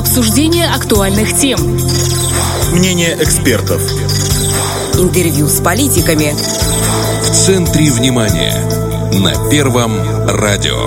Обсуждение актуальных тем. Мнение экспертов. Интервью с политиками. В центре внимания. На Первом радио.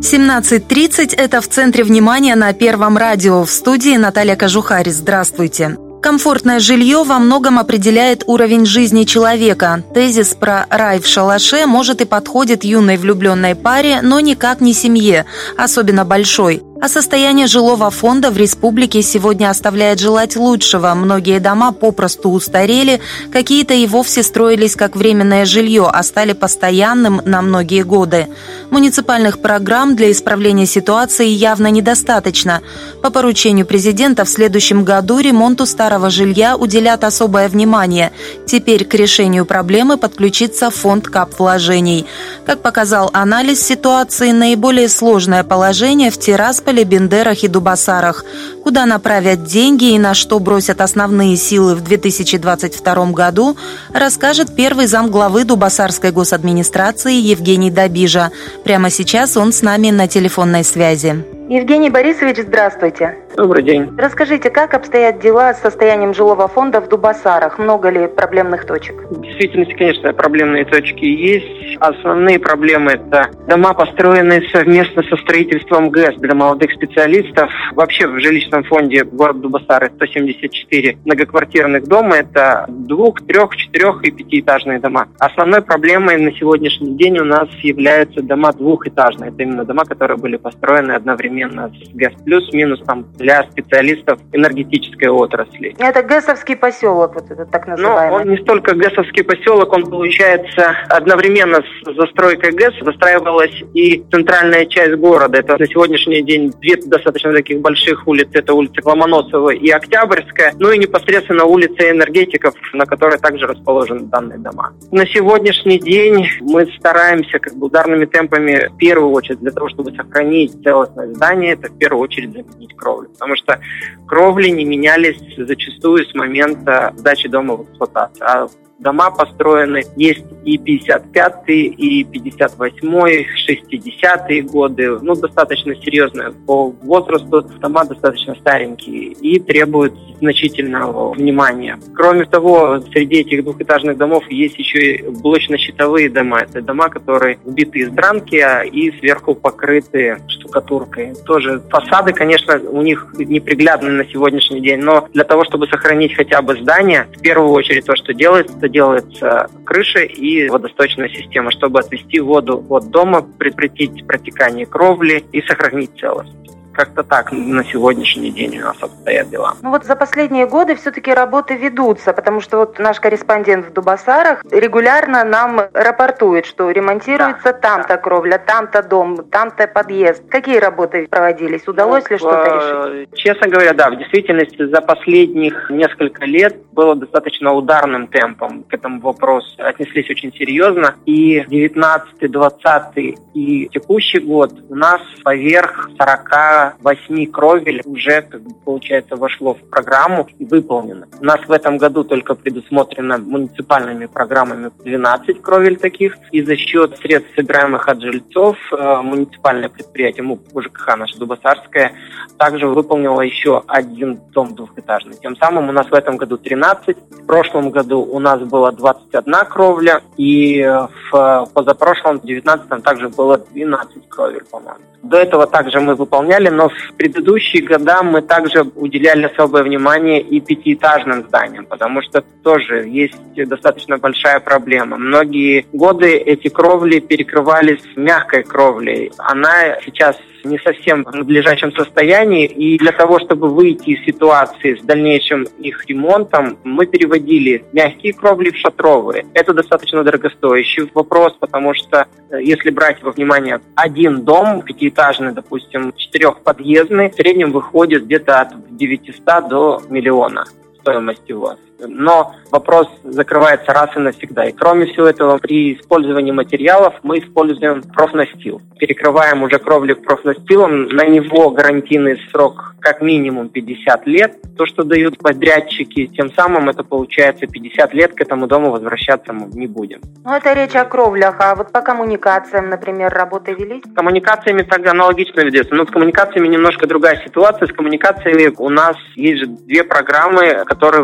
17.30 – это в центре внимания на Первом радио. В студии Наталья Кожухарь. Здравствуйте. Комфортное жилье во многом определяет уровень жизни человека. Тезис про рай в шалаше может и подходит юной влюбленной паре, но никак не семье, особенно большой. А состояние жилого фонда в республике сегодня оставляет желать лучшего. Многие дома попросту устарели, какие-то и вовсе строились как временное жилье, а стали постоянным на многие годы. Муниципальных программ для исправления ситуации явно недостаточно. По поручению президента в следующем году ремонту старого жилья уделят особое внимание. Теперь к решению проблемы подключится фонд кап вложений. Как показал анализ ситуации, наиболее сложное положение в Тирасполе Тирасполе, Бендерах и Дубасарах. Куда направят деньги и на что бросят основные силы в 2022 году, расскажет первый зам главы Дубасарской госадминистрации Евгений Добижа. Прямо сейчас он с нами на телефонной связи. Евгений Борисович, здравствуйте. Добрый день. Расскажите, как обстоят дела с состоянием жилого фонда в Дубасарах? Много ли проблемных точек? В действительности, конечно, проблемные точки есть. Основные проблемы – это дома, построенные совместно со строительством ГЭС для молодых специалистов. Вообще в жилищном фонде города Дубасары 174 многоквартирных дома – это двух, трех, четырех и пятиэтажные дома. Основной проблемой на сегодняшний день у нас являются дома двухэтажные. Это именно дома, которые были построены одновременно одновременно с ГЭС плюс-минус там для специалистов энергетической отрасли. Это ГЭСовский поселок, вот этот так называемый. Но он не столько ГЭСовский поселок, он получается одновременно с застройкой ГЭС застраивалась и центральная часть города. Это на сегодняшний день две достаточно таких больших улиц. Это улица Ломоносова и Октябрьская, ну и непосредственно улица энергетиков, на которой также расположены данные дома. На сегодняшний день мы стараемся как бы ударными темпами в первую очередь для того, чтобы сохранить целостность здания, это в первую очередь заменить кровлю. Потому что кровли не менялись зачастую с момента сдачи дома в эксплуатацию. А дома построены, есть и 55-е, и 58-е, 60-е годы, ну, достаточно серьезные по возрасту, дома достаточно старенькие и требуют значительного внимания. Кроме того, среди этих двухэтажных домов есть еще и блочно-щитовые дома. Это дома, которые убиты из дранки а и сверху покрыты штукатуркой. Тоже фасады, конечно, у них неприглядны на сегодняшний день, но для того, чтобы сохранить хотя бы здание, в первую очередь то, что делается, это делается крыша и водосточная система, чтобы отвести воду от дома, предотвратить протекание кровли и сохранить целостность как-то так на сегодняшний день у нас обстоят дела. Ну вот за последние годы все-таки работы ведутся, потому что вот наш корреспондент в Дубасарах регулярно нам рапортует, что ремонтируется да, там-то да. кровля, там-то дом, там-то подъезд. Какие работы проводились? Удалось ну, ли что-то решить? Честно говоря, да, в действительности за последних несколько лет было достаточно ударным темпом к этому вопросу. Отнеслись очень серьезно. И 19 20 и текущий год у нас поверх 40 8 кровель уже, получается, вошло в программу и выполнено. У нас в этом году только предусмотрено муниципальными программами 12 кровель таких, и за счет средств, собираемых от жильцов, э, муниципальное предприятие МУП ЖКХ наше Дубасарское также выполнило еще один дом двухэтажный. Тем самым у нас в этом году 13, в прошлом году у нас было 21 кровля, и в позапрошлом, в 19 также было 12 кровель, по-моему. До этого также мы выполняли, но в предыдущие года мы также уделяли особое внимание и пятиэтажным зданиям, потому что тоже есть достаточно большая проблема. Многие годы эти кровли перекрывались мягкой кровлей. Она сейчас не совсем в надлежащем состоянии, и для того, чтобы выйти из ситуации с дальнейшим их ремонтом, мы переводили мягкие кровли в шатровые. Это достаточно дорогостоящий вопрос, потому что э, если брать во внимание один дом, пятиэтажный, допустим, четырехподъездный, в среднем выходит где-то от 900 до миллиона стоимость вас. Но вопрос закрывается раз и навсегда. И кроме всего этого, при использовании материалов мы используем профнастил. Перекрываем уже кровлю профнастилом, на него гарантийный срок как минимум 50 лет, то, что дают подрядчики, тем самым это получается 50 лет к этому дому возвращаться мы не будем. Ну, это речь о кровлях, а вот по коммуникациям, например, работы велись? С коммуникациями так аналогично ведется, но с коммуникациями немножко другая ситуация. С коммуникациями у нас есть же две программы, которые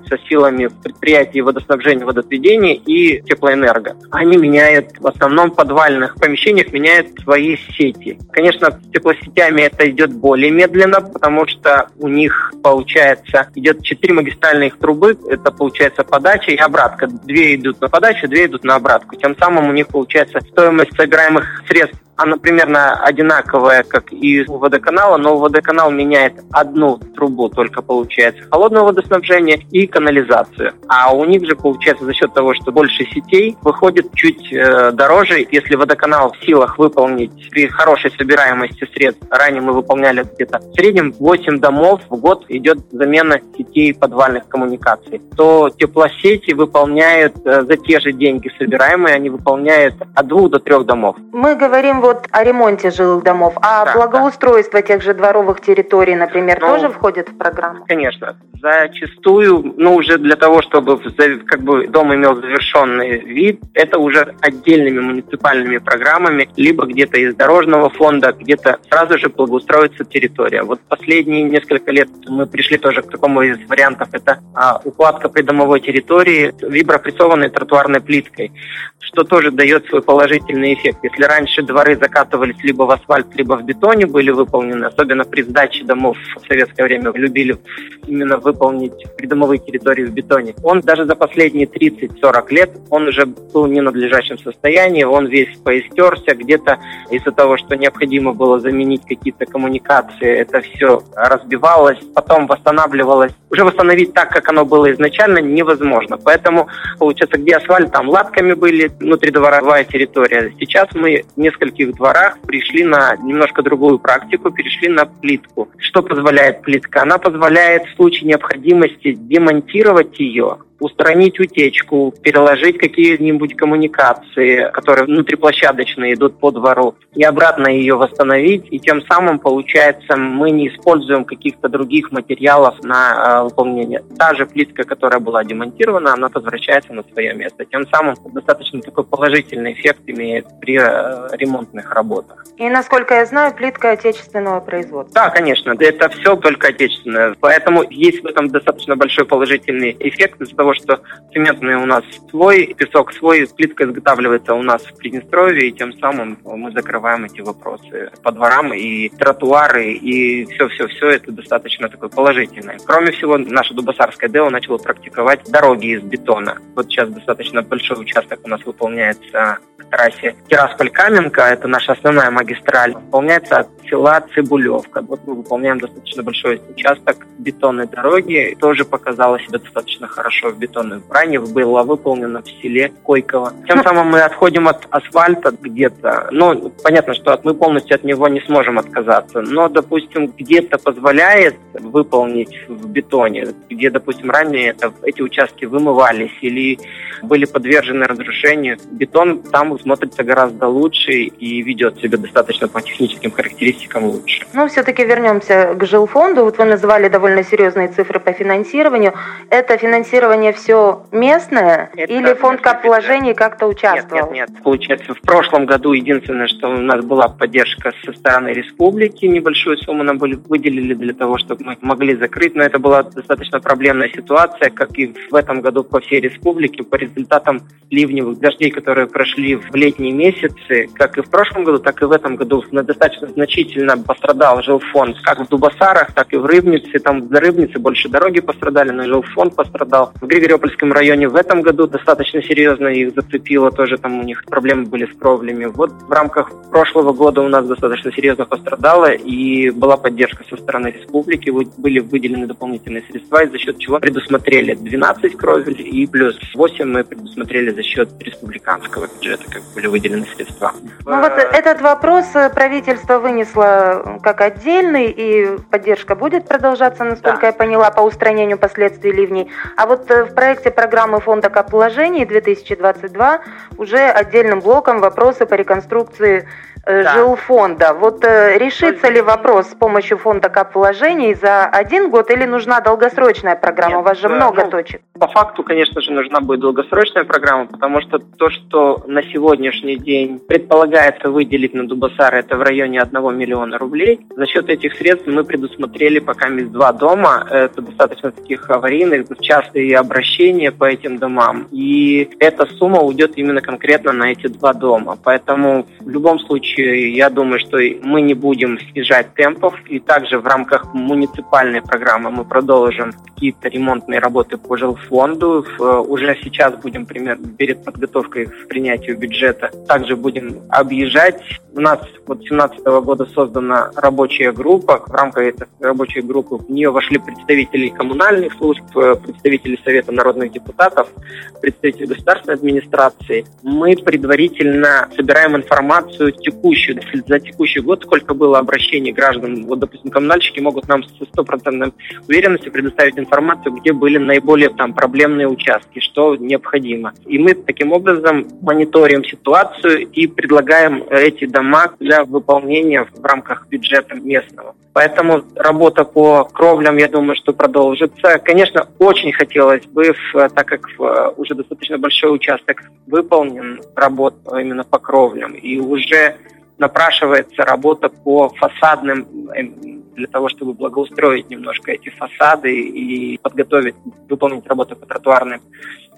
выполняются силами предприятий водоснабжения, водоотведения и теплоэнерго. Они меняют, в основном в подвальных помещениях, меняют свои сети. Конечно, с теплосетями это идет более медленно, потому что у них, получается, идет четыре магистральных трубы, это получается подача и обратка. Две идут на подачу, две идут на обратку. Тем самым у них получается стоимость собираемых средств она примерно одинаковая, как и у водоканала, но водоканал меняет одну трубу только, получается, холодного водоснабжения и канализацию. А у них же, получается, за счет того, что больше сетей, выходит чуть э, дороже. Если водоканал в силах выполнить при хорошей собираемости средств, ранее мы выполняли где-то в среднем 8 домов в год идет замена сетей подвальных коммуникаций, то теплосети выполняют э, за те же деньги собираемые, они выполняют от двух до трех домов. Мы говорим вот о ремонте жилых домов, а Да, благоустройство тех же дворовых территорий, например, Ну, тоже входит в программу? Конечно. Зачастую, ну, уже для того, чтобы как бы дом имел завершенный вид, это уже отдельными муниципальными программами, либо где-то из дорожного фонда, где-то сразу же благоустроится территория. Вот последние несколько лет мы пришли тоже к такому из вариантов. Это а, укладка придомовой территории вибропрессованной тротуарной плиткой, что тоже дает свой положительный эффект. Если раньше дворы закатывались либо в асфальт, либо в бетоне были выполнены, особенно при сдаче домов в советское время любили именно выполнить придомовые территории в бетоне. Он даже за последние 30-40 лет, он уже был в ненадлежащем состоянии, он весь поистерся, где-то из-за того, что необходимо было заменить какие-то коммуникации, это все разбивалось, потом восстанавливалось. Уже восстановить так, как оно было изначально, невозможно. Поэтому, получается, где асфальт, там латками были, внутридворовая территория. Сейчас мы в нескольких дворах пришли на немножко другую практику, перешли на плитку. Что позволяет плитка? Она позволяет в случае необходимости демонтировать ее, устранить утечку, переложить какие-нибудь коммуникации, которые внутриплощадочные идут по двору, и обратно ее восстановить. И тем самым, получается, мы не используем каких-то других материалов на э, выполнение. Та же плитка, которая была демонтирована, она возвращается на свое место. Тем самым достаточно такой положительный эффект имеет при э, ремонтных работах. И, насколько я знаю, плитка отечественного производства. Да, конечно, это все только отечественное. Поэтому есть в этом достаточно большой положительный эффект из-за того, что цементный у нас свой, песок свой, плитка изготавливается у нас в Приднестровье, и тем самым мы закрываем эти вопросы по дворам и тротуары, и все-все-все это достаточно такое положительное. Кроме всего, наша Дубасарская ДЭО начала практиковать дороги из бетона. Вот сейчас достаточно большой участок у нас выполняется трассе Тирасполь-Каменка, это наша основная магистраль, выполняется от села Цибулевка. Вот мы выполняем достаточно большой участок бетонной дороги, тоже показала себя достаточно хорошо в бетонной Ранее было выполнено в селе Койково. Тем самым мы отходим от асфальта где-то. Ну, понятно, что мы полностью от него не сможем отказаться, но, допустим, где-то позволяет выполнить в бетоне, где, допустим, ранее это, эти участки вымывались или были подвержены разрушению. Бетон там смотрится гораздо лучше и ведет себя достаточно по техническим характеристикам лучше. Ну, все-таки вернемся к жилфонду. Вот вы называли довольно серьезные цифры по финансированию. Это финансирование все местное Это или фонд наше капвложений как-то Нет, участвовал? нет, нет. Получается, в прошлом году единственное, что у нас была поддержка со стороны республики, небольшую сумму нам выделили для того, чтобы мы могли закрыть, но это была достаточно проблемная ситуация, как и в этом году по всей республике, по результатам ливневых дождей, которые прошли в летние месяцы, как и в прошлом году, так и в этом году достаточно значительно пострадал жилфонд, как в Дубасарах, так и в Рыбнице, там в Рыбнице больше дороги пострадали, но жилфонд пострадал. В Григорьопольском районе в этом году достаточно серьезно их зацепило, тоже там у них проблемы были с кровлями. Вот в рамках прошлого года у нас достаточно серьезно пострадало, и была поддержка со стороны республики, были выделены дополнительные средства, за счет чего предусмотрели 12 кровель и плюс 8 мы предусмотрели за счет республиканского бюджета, как были выделены средства. Ну вот этот вопрос правительство вынесло как отдельный, и поддержка будет продолжаться, насколько да. я поняла, по устранению последствий ливней. А вот э, в проекте программы Фонда капвложений 2022 уже отдельным блоком вопросы по реконструкции Э, да. жилфонда. Вот э, решится ли вопрос с помощью фонда кап вложений за один год или нужна долгосрочная программа? Нет, У вас же много ну, точек. По факту, конечно же, нужна будет долгосрочная программа, потому что то, что на сегодняшний день предполагается выделить на Дубасар, это в районе 1 миллиона рублей. За счет этих средств мы предусмотрели пока два дома. Это достаточно таких аварийных, частые обращения по этим домам. И эта сумма уйдет именно конкретно на эти два дома. Поэтому в любом случае случае, я думаю, что мы не будем снижать темпов. И также в рамках муниципальной программы мы продолжим какие-то ремонтные работы по жилфонду. Уже сейчас будем, примерно, перед подготовкой к принятию бюджета, также будем объезжать. У нас вот 2017 года создана рабочая группа. В рамках этой рабочей группы в нее вошли представители коммунальных служб, представители Совета народных депутатов, представители государственной администрации. Мы предварительно собираем информацию текущую, за текущий год, сколько было обращений граждан. Вот, допустим, коммунальщики могут нам со стопроцентной уверенностью предоставить информацию, где были наиболее там проблемные участки, что необходимо. И мы таким образом мониторим ситуацию и предлагаем эти дома для выполнения в рамках бюджета местного. Поэтому работа по кровлям, я думаю, что продолжится. Конечно, очень хотелось бы, так как уже достаточно большой участок выполнен, работ именно по кровлям, и уже напрашивается работа по фасадным эм, для того, чтобы благоустроить немножко эти фасады и подготовить, выполнить работу по тротуарным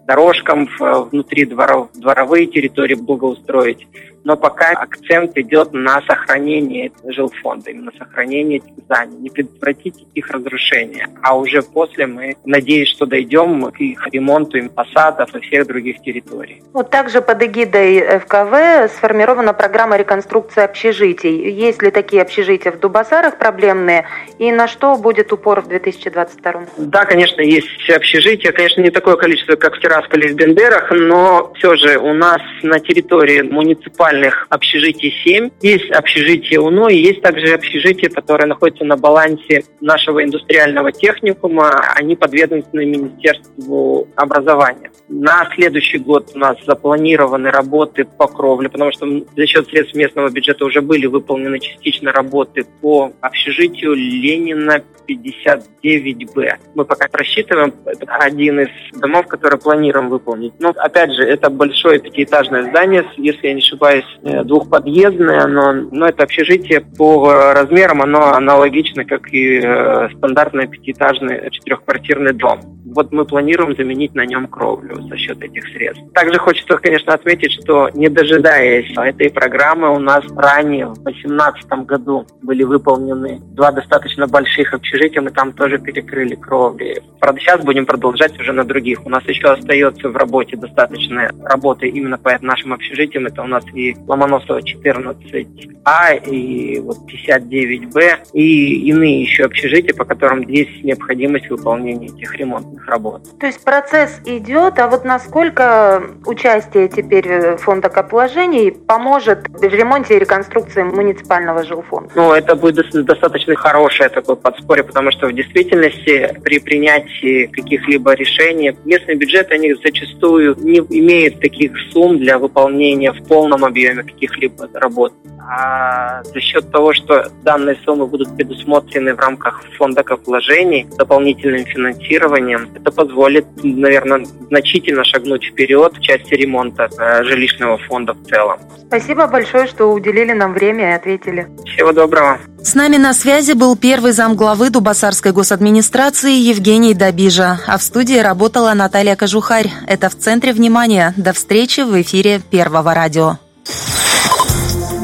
дорожкам, внутри дворов, дворовые территории благоустроить но пока акцент идет на сохранение жилфонда, именно сохранение этих зданий, не предотвратить их разрушение. А уже после мы, надеюсь, что дойдем к их ремонту им фасадов и всех других территорий. Вот также под эгидой ФКВ сформирована программа реконструкции общежитий. Есть ли такие общежития в Дубасарах проблемные? И на что будет упор в 2022? Да, конечно, есть общежития. Конечно, не такое количество, как в Тирасполе и в Бендерах, но все же у нас на территории муниципальной муниципальных общежитий 7. Есть общежитие УНО и есть также общежитие, которое находится на балансе нашего индустриального техникума. Они подведомственны Министерству образования. На следующий год у нас запланированы работы по кровле, потому что за счет средств местного бюджета уже были выполнены частично работы по общежитию Ленина 59Б. Мы пока просчитываем, это один из домов, который планируем выполнить. Но, опять же, это большое пятиэтажное здание, если я не ошибаюсь, э, двухподъездное, но, но это общежитие по размерам, оно аналогично, как и э, стандартный пятиэтажный четырехквартирный дом. Вот мы планируем заменить на нем кровлю за счет этих средств. Также хочется, конечно, отметить, что не дожидаясь этой программы, у нас ранее, в 2018 году, были выполнены два достаточно больших общежития, мы там тоже перекрыли кровли. Правда, сейчас будем продолжать уже на других. У нас еще остается в работе достаточно работы именно по нашим общежитиям. Это у нас и Ломоносова 14А, и вот 59Б, и иные еще общежития, по которым есть необходимость выполнения этих ремонтных работ. То есть процесс идет, а вот насколько участие теперь фонда капвложений поможет в ремонте и реконструкции муниципального жилфонда? Ну, это будет достаточно хорошее такое подспорье, потому что в действительности при принятии каких-либо решений местные бюджеты, они зачастую не имеют таких сумм для выполнения в полном объеме каких-либо работ. А за счет того, что данные суммы будут предусмотрены в рамках фонда вложений дополнительным финансированием, это позволит, наверное, значительно шагнуть вперед в части ремонта э, жилищного фонда в целом. Спасибо большое, что уделили нам время и ответили. Всего доброго. С нами на связи был первый замглавы Дубасарской госадминистрации Евгений Добижа, а в студии работала Наталья Кожухарь. Это в центре внимания. До встречи в эфире Первого радио.